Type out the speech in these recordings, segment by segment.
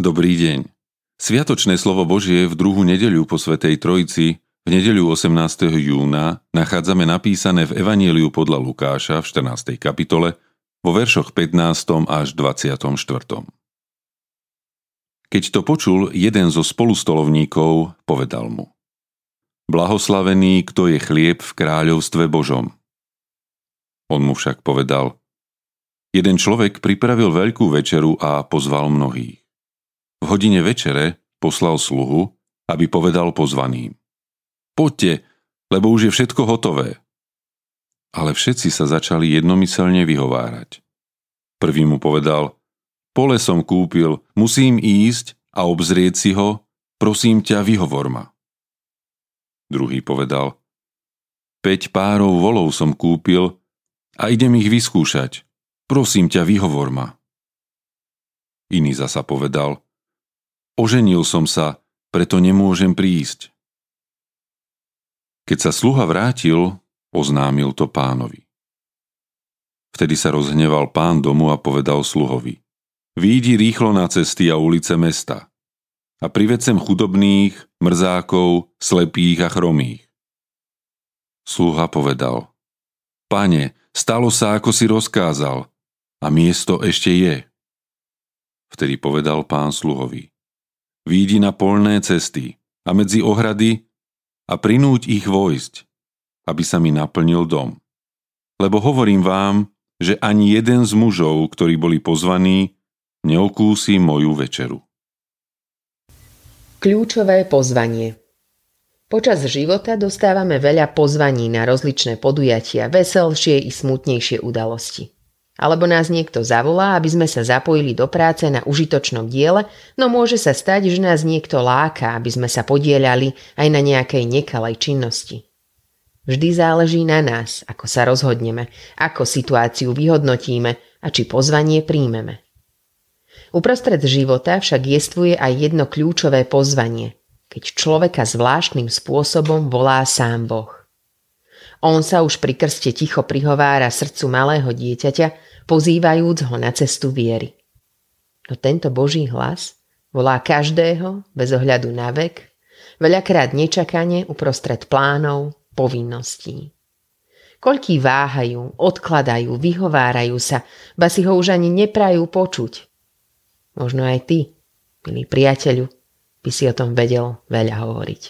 Dobrý deň. Sviatočné slovo Božie v druhú nedeľu po Svetej Trojici v nedeľu 18. júna nachádzame napísané v Evanieliu podľa Lukáša v 14. kapitole vo veršoch 15. až 24. Keď to počul jeden zo spolustolovníkov, povedal mu Blahoslavený, kto je chlieb v kráľovstve Božom. On mu však povedal Jeden človek pripravil veľkú večeru a pozval mnohých. V hodine večere poslal sluhu, aby povedal pozvaným. Poďte, lebo už je všetko hotové. Ale všetci sa začali jednomyselne vyhovárať. Prvý mu povedal, pole som kúpil, musím ísť a obzrieť si ho, prosím ťa, vyhovor ma. Druhý povedal, Peť párov volov som kúpil a idem ich vyskúšať. Prosím ťa, vyhovor ma. Iný zasa povedal, Oženil som sa, preto nemôžem prísť. Keď sa sluha vrátil, oznámil to pánovi. Vtedy sa rozhneval pán domu a povedal sluhovi. Výjdi rýchlo na cesty a ulice mesta a prived sem chudobných, mrzákov, slepých a chromých. Sluha povedal. Pane, stalo sa, ako si rozkázal, a miesto ešte je. Vtedy povedal pán sluhovi výjdi na polné cesty a medzi ohrady a prinúť ich vojsť, aby sa mi naplnil dom. Lebo hovorím vám, že ani jeden z mužov, ktorí boli pozvaní, neokúsi moju večeru. Kľúčové pozvanie Počas života dostávame veľa pozvaní na rozličné podujatia, veselšie i smutnejšie udalosti. Alebo nás niekto zavolá, aby sme sa zapojili do práce na užitočnom diele, no môže sa stať, že nás niekto láka, aby sme sa podielali aj na nejakej nekalej činnosti. Vždy záleží na nás, ako sa rozhodneme, ako situáciu vyhodnotíme a či pozvanie príjmeme. Uprostred života však jestvuje aj jedno kľúčové pozvanie, keď človeka zvláštnym spôsobom volá sám Boh. On sa už pri krste ticho prihovára srdcu malého dieťaťa, pozývajúc ho na cestu viery. No tento Boží hlas volá každého bez ohľadu na vek, veľakrát nečakane uprostred plánov, povinností. Koľký váhajú, odkladajú, vyhovárajú sa, ba si ho už ani neprajú počuť. Možno aj ty, milý priateľu, by si o tom vedel veľa hovoriť.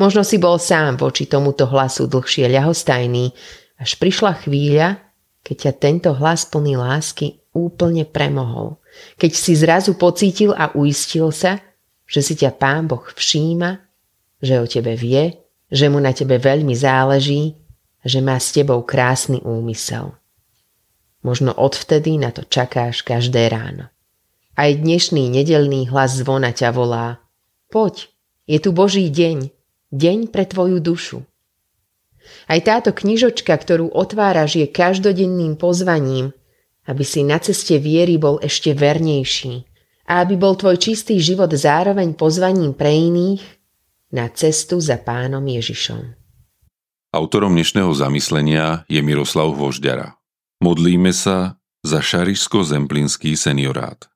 Možno si bol sám voči tomuto hlasu dlhšie ľahostajný, až prišla chvíľa, keď ťa tento hlas plný lásky úplne premohol. Keď si zrazu pocítil a uistil sa, že si ťa Pán Boh všíma, že o tebe vie, že mu na tebe veľmi záleží, že má s tebou krásny úmysel. Možno odvtedy na to čakáš každé ráno. Aj dnešný nedelný hlas zvona ťa volá. Poď, je tu Boží deň, deň pre tvoju dušu. Aj táto knižočka, ktorú otváraš, je každodenným pozvaním, aby si na ceste viery bol ešte vernejší a aby bol tvoj čistý život zároveň pozvaním pre iných na cestu za pánom Ježišom. Autorom dnešného zamyslenia je Miroslav Vožďara. Modlíme sa za Šarišsko-Zemplínský seniorát.